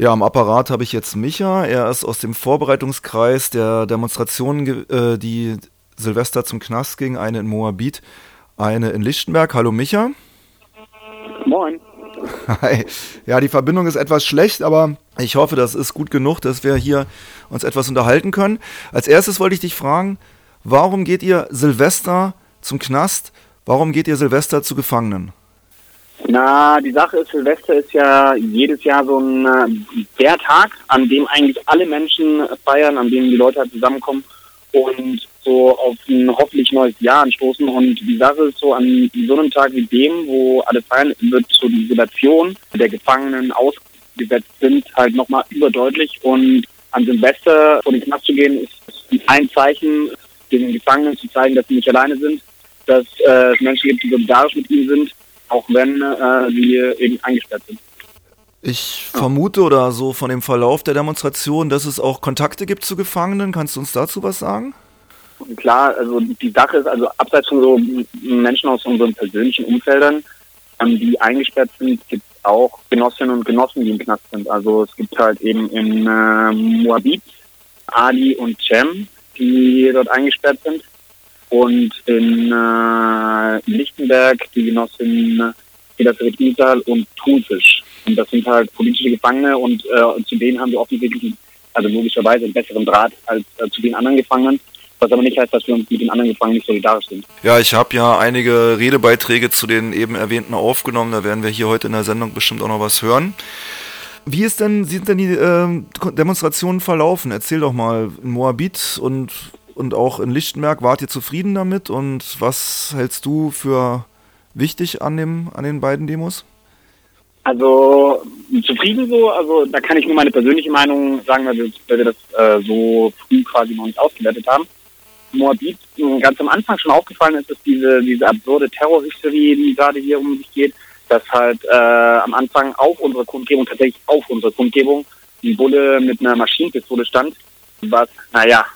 Ja, am Apparat habe ich jetzt Micha. Er ist aus dem Vorbereitungskreis der Demonstrationen, äh, die Silvester zum Knast ging. Eine in Moabit, eine in Lichtenberg. Hallo Micha. Moin. Hi. Ja, die Verbindung ist etwas schlecht, aber ich hoffe, das ist gut genug, dass wir hier uns etwas unterhalten können. Als erstes wollte ich dich fragen, warum geht ihr Silvester zum Knast? Warum geht ihr Silvester zu Gefangenen? Na, die Sache ist, Silvester ist ja jedes Jahr so ein äh, der Tag, an dem eigentlich alle Menschen feiern, an dem die Leute halt zusammenkommen und so auf ein hoffentlich neues Jahr anstoßen. Und die Sache ist so, an so einem Tag wie dem, wo alle feiern, wird so die Isolation der Gefangenen ausgesetzt sind, halt nochmal überdeutlich. Und an Silvester vor den Knast zu gehen, ist ein Zeichen, den Gefangenen zu zeigen, dass sie nicht alleine sind, dass äh, es Menschen gibt, die solidarisch mit ihnen sind auch wenn äh, sie eben eingesperrt sind. Ich vermute oder so von dem Verlauf der Demonstration, dass es auch Kontakte gibt zu Gefangenen. Kannst du uns dazu was sagen? Klar, also die Sache ist, also abseits von so Menschen aus unseren persönlichen Umfeldern, ähm, die eingesperrt sind, gibt es auch Genossinnen und Genossen, die im Knast sind. Also es gibt halt eben in äh, Moabit Ali und Cem, die dort eingesperrt sind und in äh, Lichtenberg die Genossin Peter Isal und Thunfisch. Und das sind halt politische Gefangene und äh, zu denen haben wir offensichtlich, also logischerweise einen besseren Draht als äh, zu den anderen Gefangenen. Was aber nicht heißt, dass wir uns mit den anderen Gefangenen nicht solidarisch sind. Ja, ich habe ja einige Redebeiträge zu den eben erwähnten aufgenommen. Da werden wir hier heute in der Sendung bestimmt auch noch was hören. Wie ist denn, sind denn die äh, Demonstrationen verlaufen? Erzähl doch mal in Moabit und und auch in Lichtenberg. Wart ihr zufrieden damit und was hältst du für wichtig an, dem, an den beiden Demos? Also zufrieden so, also da kann ich nur meine persönliche Meinung sagen, weil wir, weil wir das äh, so früh quasi noch nicht ausgewertet haben. Moabit ganz am Anfang schon aufgefallen ist, dass diese, diese absurde Terrorhysterie, die gerade hier um sich geht, dass halt äh, am Anfang auf unserer Kundgebung, tatsächlich auf unserer Kundgebung, ein Bulle mit einer Maschinenpistole stand, was, naja,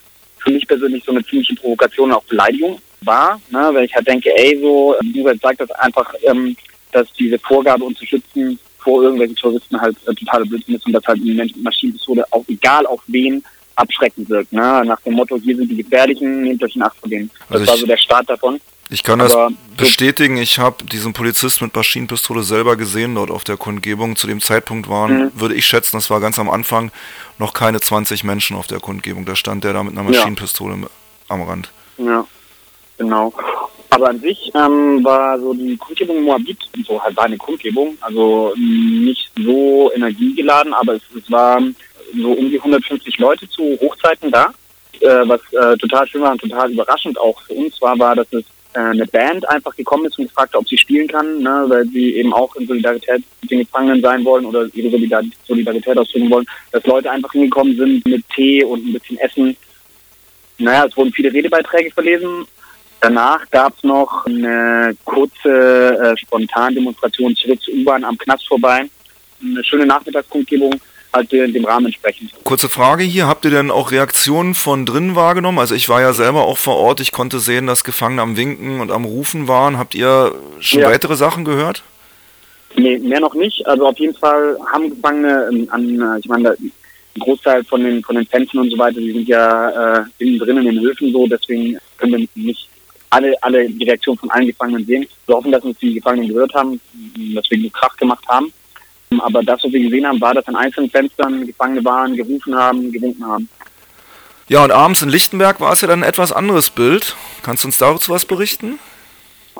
für mich persönlich so eine ziemliche Provokation und auch Beleidigung war, ne, weil ich halt denke, ey, so, Google sagt das einfach, ähm, dass diese Vorgabe, uns zu schützen vor irgendwelchen Touristen halt äh, totale Blödsinn ist und dass halt die Maschinenpistole auch egal auf wen abschreckend wirkt, ne, nach dem Motto, hier sind die Gefährlichen, nehmt euch in Acht von denen. Das also war so der Start davon. Ich kann das bestätigen. Ich habe diesen Polizist mit Maschinenpistole selber gesehen dort auf der Kundgebung. Zu dem Zeitpunkt waren, mhm. würde ich schätzen, das war ganz am Anfang, noch keine 20 Menschen auf der Kundgebung. Da stand der da mit einer Maschinenpistole ja. am Rand. Ja, genau. Aber an sich ähm, war so die Kundgebung Moabit, so halt war eine Kundgebung, also nicht so energiegeladen, aber es, es waren so um die 150 Leute zu Hochzeiten da. Äh, was äh, total schön war und total überraschend auch für uns war, war, dass es äh, eine Band einfach gekommen ist und gefragt, ob sie spielen kann, ne, weil sie eben auch in Solidarität mit den Gefangenen sein wollen oder ihre Solidarität ausdrücken wollen, dass Leute einfach hingekommen sind mit Tee und ein bisschen Essen. Naja, es wurden viele Redebeiträge verlesen. Danach gab es noch eine kurze äh, Spontandemonstration zurück zur U-Bahn am Knast vorbei. Eine schöne Nachmittagskundgebung halt dem Rahmen entsprechend. Kurze Frage hier, habt ihr denn auch Reaktionen von drinnen wahrgenommen? Also ich war ja selber auch vor Ort, ich konnte sehen, dass Gefangene am Winken und am Rufen waren. Habt ihr schon ja. weitere Sachen gehört? Nee, mehr noch nicht. Also auf jeden Fall haben Gefangene ähm, an, ich meine, ein Großteil von den von den Fenstern und so weiter, die sind ja äh, innen drin in den Höfen so, deswegen können wir nicht alle, alle die Reaktion von allen Gefangenen sehen. Wir hoffen, dass uns die Gefangenen gehört haben, dass wir genug Krach gemacht haben. Aber das, was wir gesehen haben, war, dass an einzelnen Fenstern Gefangene waren, gerufen haben, gewunken haben. Ja, und abends in Lichtenberg war es ja dann ein etwas anderes Bild. Kannst du uns dazu was berichten?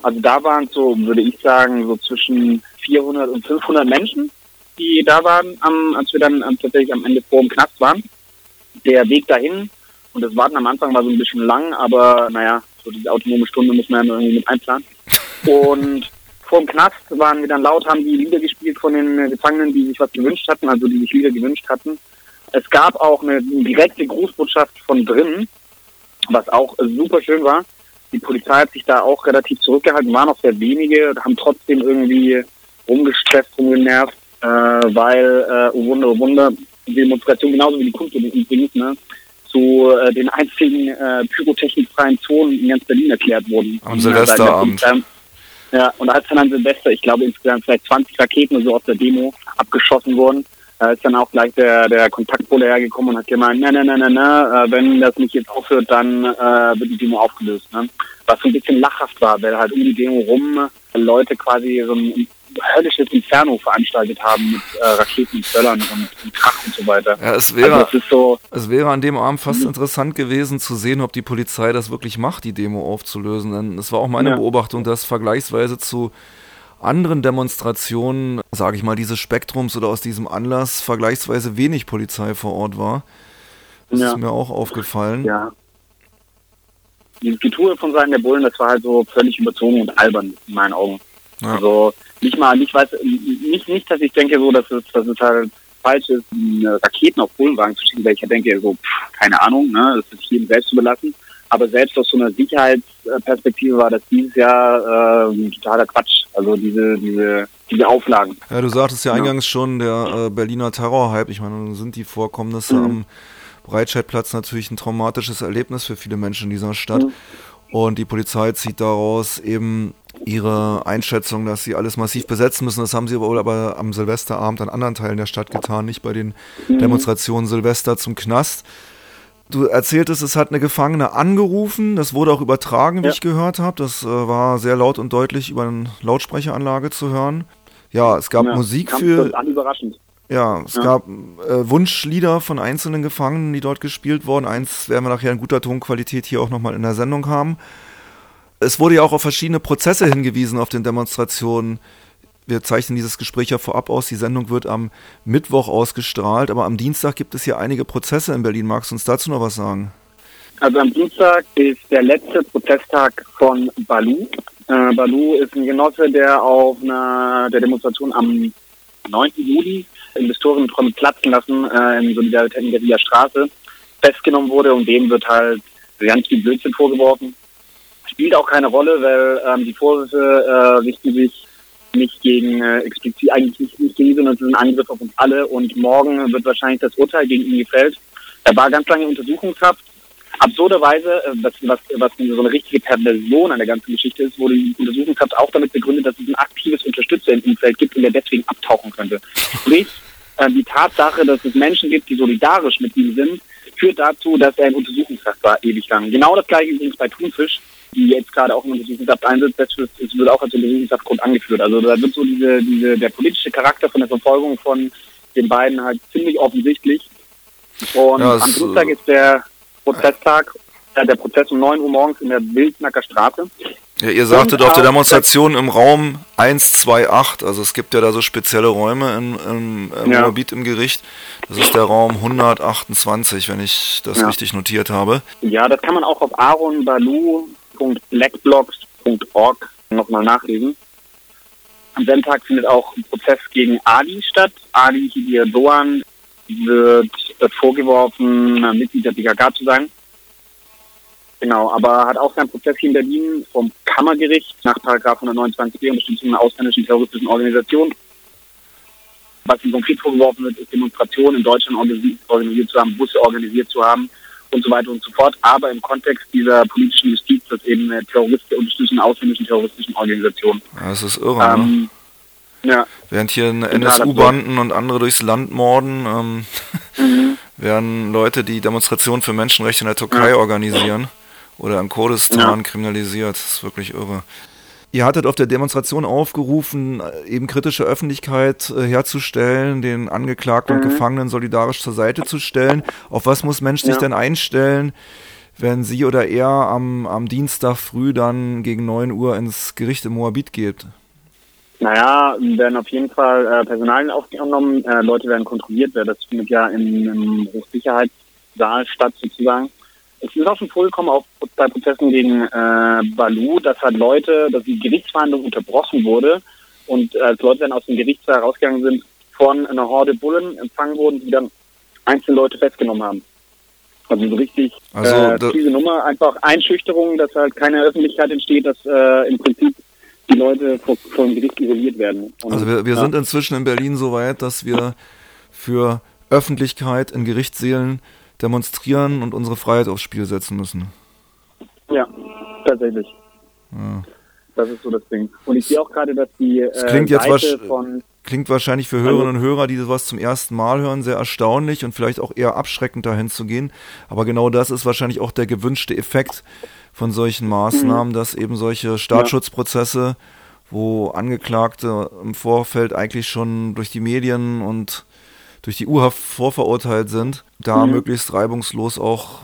Also da waren so, würde ich sagen, so zwischen 400 und 500 Menschen, die da waren, als wir dann tatsächlich am Ende vor dem Knast waren. Der Weg dahin und das Warten am Anfang war so ein bisschen lang, aber naja, so diese autonome Stunde muss man ja irgendwie mit einplanen. Und vor dem Knast waren wir dann laut, haben die Lieder gespielt von den Gefangenen, die sich was gewünscht hatten, also die sich Lieder gewünscht hatten. Es gab auch eine direkte Grußbotschaft von drinnen, was auch super schön war. Die Polizei hat sich da auch relativ zurückgehalten, waren noch sehr wenige, haben trotzdem irgendwie rumgestresst, rumgenervt, äh, weil, äh, oh Wunder, oh Wunder, die Demonstration genauso wie die Kundgebung übrigens, ne, zu äh, den einzigen äh, pyrotechnikfreien Zonen in ganz Berlin erklärt wurden. Am Silvesterabend. Ja, und als dann an Silvester, ich glaube insgesamt vielleicht 20 Raketen oder so aus der Demo abgeschossen wurden, Da ist dann auch gleich der, der Kontaktpole hergekommen und hat gemeint, ne, ne, ne, ne, ne, wenn das nicht jetzt aufhört, dann äh, wird die Demo aufgelöst. Ne? Was so ein bisschen lachhaft war, weil halt um die Demo rum Leute quasi so ein höllisches Inferno veranstaltet haben mit äh, Raketen, Böllern und, und Krach und so weiter. Ja, es wäre, also so es wäre an dem Abend fast mhm. interessant gewesen zu sehen, ob die Polizei das wirklich macht, die Demo aufzulösen. Denn es war auch meine ja. Beobachtung, dass vergleichsweise zu anderen Demonstrationen, sage ich mal, dieses Spektrums oder aus diesem Anlass vergleichsweise wenig Polizei vor Ort war. Das ja. ist mir auch aufgefallen. Ja. Dieses Getue von Seiten der Bullen, das war halt so völlig überzogen und albern in meinen Augen. Ja. Also nicht mal, nicht weiß, nicht, nicht, dass ich denke so, dass es, dass es halt falsch ist, Raketen auf Bullenwagen zu schicken, weil ich denke so, pff, keine Ahnung, ne, das ist jedem selbst zu belassen. Aber selbst aus so einer Sicherheitsperspektive war das dieses Jahr äh, totaler Quatsch. Also diese, diese, diese Auflagen. Ja, du sagtest ja eingangs schon, der äh, Berliner Terrorhype, ich meine, sind die Vorkommnisse mhm. am Breitscheidplatz natürlich ein traumatisches Erlebnis für viele Menschen in dieser Stadt. Mhm. Und die Polizei zieht daraus eben ihre Einschätzung, dass sie alles massiv besetzen müssen. Das haben sie wohl aber am Silvesterabend an anderen Teilen der Stadt getan, nicht bei den mhm. Demonstrationen Silvester zum Knast. Du erzähltest, es hat eine Gefangene angerufen. Das wurde auch übertragen, wie ja. ich gehört habe. Das äh, war sehr laut und deutlich über eine Lautsprecheranlage zu hören. Ja, es gab ja, Musik für. Überraschend. Ja, es ja. gab äh, Wunschlieder von einzelnen Gefangenen, die dort gespielt wurden. Eins werden wir nachher in guter Tonqualität hier auch nochmal in der Sendung haben. Es wurde ja auch auf verschiedene Prozesse hingewiesen auf den Demonstrationen wir zeichnen dieses Gespräch ja vorab aus. Die Sendung wird am Mittwoch ausgestrahlt, aber am Dienstag gibt es hier einige Prozesse in Berlin. Magst du uns dazu noch was sagen? Also am Dienstag ist der letzte Prozesstag von Balu. Äh, Balu ist ein Genosse, der auf einer der Demonstration am 9. Juli Investoren mit platzen lassen äh, in Solidarität in der Straße festgenommen wurde und dem wird halt ganz viel Blödsinn vorgeworfen. Spielt auch keine Rolle, weil ähm, die Vorwürfe äh, richten sich nicht gegen äh, explizit, eigentlich nicht, nicht gegen ihn, sondern es ist ein Angriff auf uns alle und morgen wird wahrscheinlich das Urteil gegen ihn gefällt. Er war ganz lange in Untersuchungshaft. Absurderweise, äh, was, was, was so eine richtige Perversion an der ganzen Geschichte ist, wurde die Untersuchungshaft auch damit begründet, dass es ein aktives Unterstützer im Umfeld gibt und der deswegen abtauchen könnte. Sprich, äh, die Tatsache, dass es Menschen gibt, die solidarisch mit ihm sind, führt dazu, dass er in Untersuchungshaft war, ewig lang. Genau das gleiche übrigens bei Thunfisch die jetzt gerade auch im Untersuchungshaft einsetzt, das wird auch als Untersuchungshaftgrund angeführt. Also da wird so diese, diese, der politische Charakter von der Verfolgung von den beiden halt ziemlich offensichtlich. Und ja, am Dienstag ist der Prozesstag, äh, der Prozess um 9 Uhr morgens in der Wildnacker Straße. Ja, ihr sagtet auf der Demonstration im Raum 128, also es gibt ja da so spezielle Räume in, in, im ja. Moabit im Gericht. Das ist der Raum 128, wenn ich das ja. richtig notiert habe. Ja, das kann man auch auf Aaron Balu www.blackblocks.org nochmal nachlesen. Am selben Tag findet auch ein Prozess gegen Ali statt. Ali Hidir Doan wird vorgeworfen, Mitglied der PKK zu sein. Genau, aber hat auch seinen Prozess hier in Berlin vom Kammergericht nach Paragraph 129b Unterstützung einer ausländischen terroristischen Organisation. Was ihm konkret vorgeworfen wird, ist Demonstrationen in Deutschland organisiert zu haben, Busse organisiert zu haben und so weiter und so fort, aber im Kontext dieser politischen Justiz, das eben eine Terroristen unterstützen, ausländischen terroristischen Organisation. Das ist irre, ne? ähm, ne? Ja. Während hier NSU-Banden und andere durchs Land morden, ähm, mhm. werden Leute, die Demonstrationen für Menschenrechte in der Türkei ja. organisieren oder in Kurdistan ja. kriminalisiert. Das ist wirklich irre. Ihr hattet auf der Demonstration aufgerufen, eben kritische Öffentlichkeit äh, herzustellen, den Angeklagten mhm. und Gefangenen solidarisch zur Seite zu stellen. Auf was muss Mensch sich denn einstellen, wenn sie oder er am, am Dienstag früh dann gegen 9 Uhr ins Gericht im Moabit geht? Naja, werden auf jeden Fall äh, Personalien aufgenommen, äh, Leute werden kontrolliert, das findet ja im, im Hochsicherheitssaal statt sozusagen es ist auch schon vorgekommen, auch bei Prozessen gegen äh, Balu, dass halt Leute, dass die Gerichtsverhandlung unterbrochen wurde und als Leute dann aus dem Gerichtssaal rausgegangen sind, von einer Horde Bullen empfangen wurden, die dann einzelne Leute festgenommen haben. Also so richtig also, äh, diese Nummer, einfach Einschüchterung, dass halt keine Öffentlichkeit entsteht, dass äh, im Prinzip die Leute vor, vor dem Gericht isoliert werden. Und, also wir, wir ja. sind inzwischen in Berlin so weit, dass wir für Öffentlichkeit in Gerichtssälen demonstrieren und unsere Freiheit aufs Spiel setzen müssen. Ja, tatsächlich. Ja. Das ist so das Ding. Und ich sehe auch gerade, dass die äh, klingt jetzt Seite von klingt wahrscheinlich für Hörerinnen und Hörer, die sowas zum ersten Mal hören, sehr erstaunlich und vielleicht auch eher abschreckend dahin zu gehen. Aber genau das ist wahrscheinlich auch der gewünschte Effekt von solchen Maßnahmen, mhm. dass eben solche Staatsschutzprozesse, wo Angeklagte im Vorfeld eigentlich schon durch die Medien und durch die U-Haft vorverurteilt sind, da mhm. möglichst reibungslos auch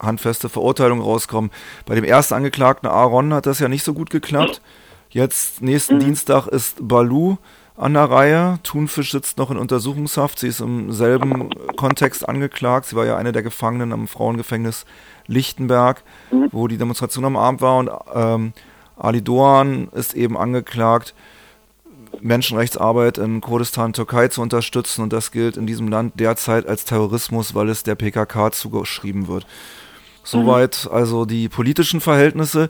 handfeste Verurteilungen rauskommen. Bei dem ersten Angeklagten Aaron hat das ja nicht so gut geklappt. Jetzt nächsten mhm. Dienstag ist Balu an der Reihe. Thunfisch sitzt noch in Untersuchungshaft. Sie ist im selben Kontext angeklagt. Sie war ja eine der Gefangenen am Frauengefängnis Lichtenberg, mhm. wo die Demonstration am Abend war. Und ähm, Ali Doan ist eben angeklagt, Menschenrechtsarbeit in Kurdistan, Türkei zu unterstützen. Und das gilt in diesem Land derzeit als Terrorismus, weil es der PKK zugeschrieben wird. Soweit mhm. also die politischen Verhältnisse.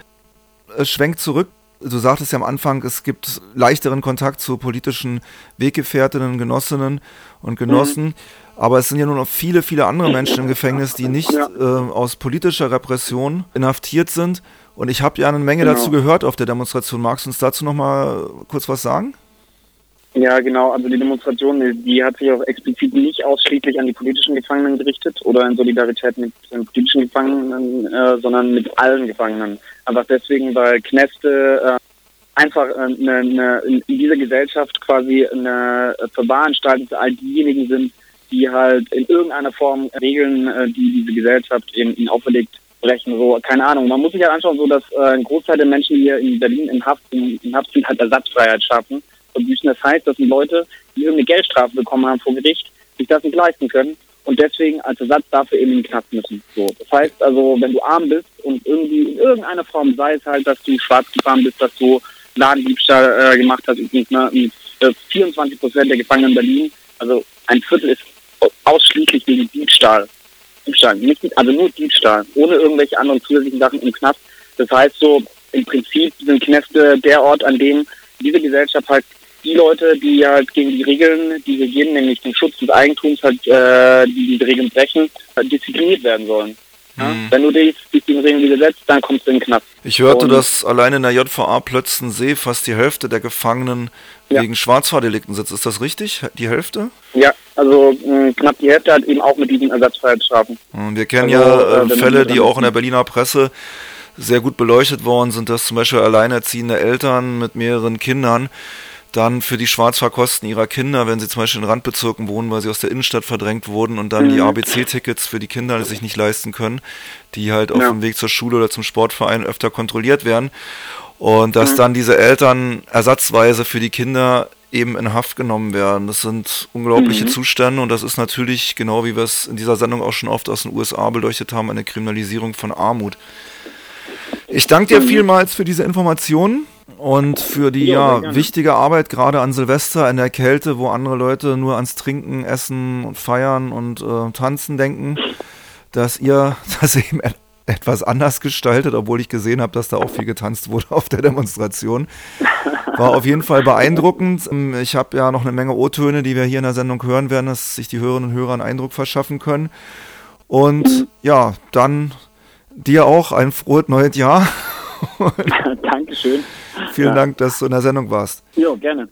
Es schwenkt zurück. Du sagtest ja am Anfang, es gibt leichteren Kontakt zu politischen Weggefährtinnen, Genossinnen und Genossen. Mhm. Aber es sind ja nur noch viele, viele andere Menschen im Gefängnis, die nicht ja. äh, aus politischer Repression inhaftiert sind. Und ich habe ja eine Menge genau. dazu gehört auf der Demonstration. Magst du uns dazu noch mal kurz was sagen? Ja, genau. Also die Demonstration, die hat sich auch explizit nicht ausschließlich an die politischen Gefangenen gerichtet oder in Solidarität mit den politischen Gefangenen, äh, sondern mit allen Gefangenen. Einfach deswegen, weil Kneste äh, einfach äh, ne, ne, in dieser Gesellschaft quasi eine Verwahranstalt für all diejenigen sind, die halt in irgendeiner Form Regeln, äh, die diese Gesellschaft eben ihnen auferlegt, brechen. So, keine Ahnung. Man muss sich ja halt anschauen, so dass äh, ein Großteil der Menschen hier in Berlin in Haft, in, in Haft sind, halt Ersatzfreiheit schaffen verbüßen. Das heißt, das sind Leute, die irgendeine Geldstrafe bekommen haben vor Gericht, sich das nicht leisten können und deswegen als Ersatz dafür eben in den Knast müssen. So, das heißt also, wenn du arm bist und irgendwie in irgendeiner Form, sei es halt, dass du schwarz gefahren bist, dass du Ladendiebstahl äh, gemacht hast, übrigens, ne, 24 äh, Prozent der Gefangenen in Berlin, also ein Viertel ist ausschließlich wegen Diebstahl. Diebstahl, nicht, also nur Diebstahl, ohne irgendwelche anderen zusätzlichen Sachen im Knast. Das heißt so, im Prinzip sind Knäste der Ort, an dem diese Gesellschaft halt die Leute, die halt gegen die Regeln, die wir geben, nämlich den Schutz des Eigentums, halt, äh, die die Regeln brechen, halt diszipliniert werden sollen. Mhm. Wenn du dich, den Regeln widersetzt, dann kommst du in den Knast. Ich hörte, Und, dass allein in der JVA Plötzensee fast die Hälfte der Gefangenen ja. wegen Schwarzfahrdelikten sitzt. Ist das richtig? Die Hälfte? Ja, also mh, knapp die Hälfte hat eben auch mit diesen Ersatzfreiheitsstrafen. Wir kennen also, ja äh, äh Fälle, die auch in der Berliner Presse sehr gut beleuchtet worden sind, dass zum Beispiel alleinerziehende Eltern mit mehreren Kindern dann für die Schwarzfahrkosten ihrer Kinder, wenn sie zum Beispiel in Randbezirken wohnen, weil sie aus der Innenstadt verdrängt wurden und dann mhm. die ABC-Tickets für die Kinder sich nicht leisten können, die halt auf dem Weg zur Schule oder zum Sportverein öfter kontrolliert werden. Und dass mhm. dann diese Eltern ersatzweise für die Kinder eben in Haft genommen werden. Das sind unglaubliche mhm. Zustände und das ist natürlich, genau wie wir es in dieser Sendung auch schon oft aus den USA beleuchtet haben, eine Kriminalisierung von Armut. Ich danke dir mhm. vielmals für diese Informationen und für die ja, ja wichtige Arbeit gerade an Silvester in der Kälte, wo andere Leute nur ans Trinken, Essen und Feiern und äh, Tanzen denken, dass ihr das eben etwas anders gestaltet, obwohl ich gesehen habe, dass da auch viel getanzt wurde auf der Demonstration. War auf jeden Fall beeindruckend. Ich habe ja noch eine Menge O-Töne, die wir hier in der Sendung hören werden, dass sich die Hörerinnen und Hörer einen Eindruck verschaffen können. Und ja, dann dir auch ein frohes neues Jahr. Dankeschön. Vielen ja. Dank, dass du in der Sendung warst. Jo, gerne.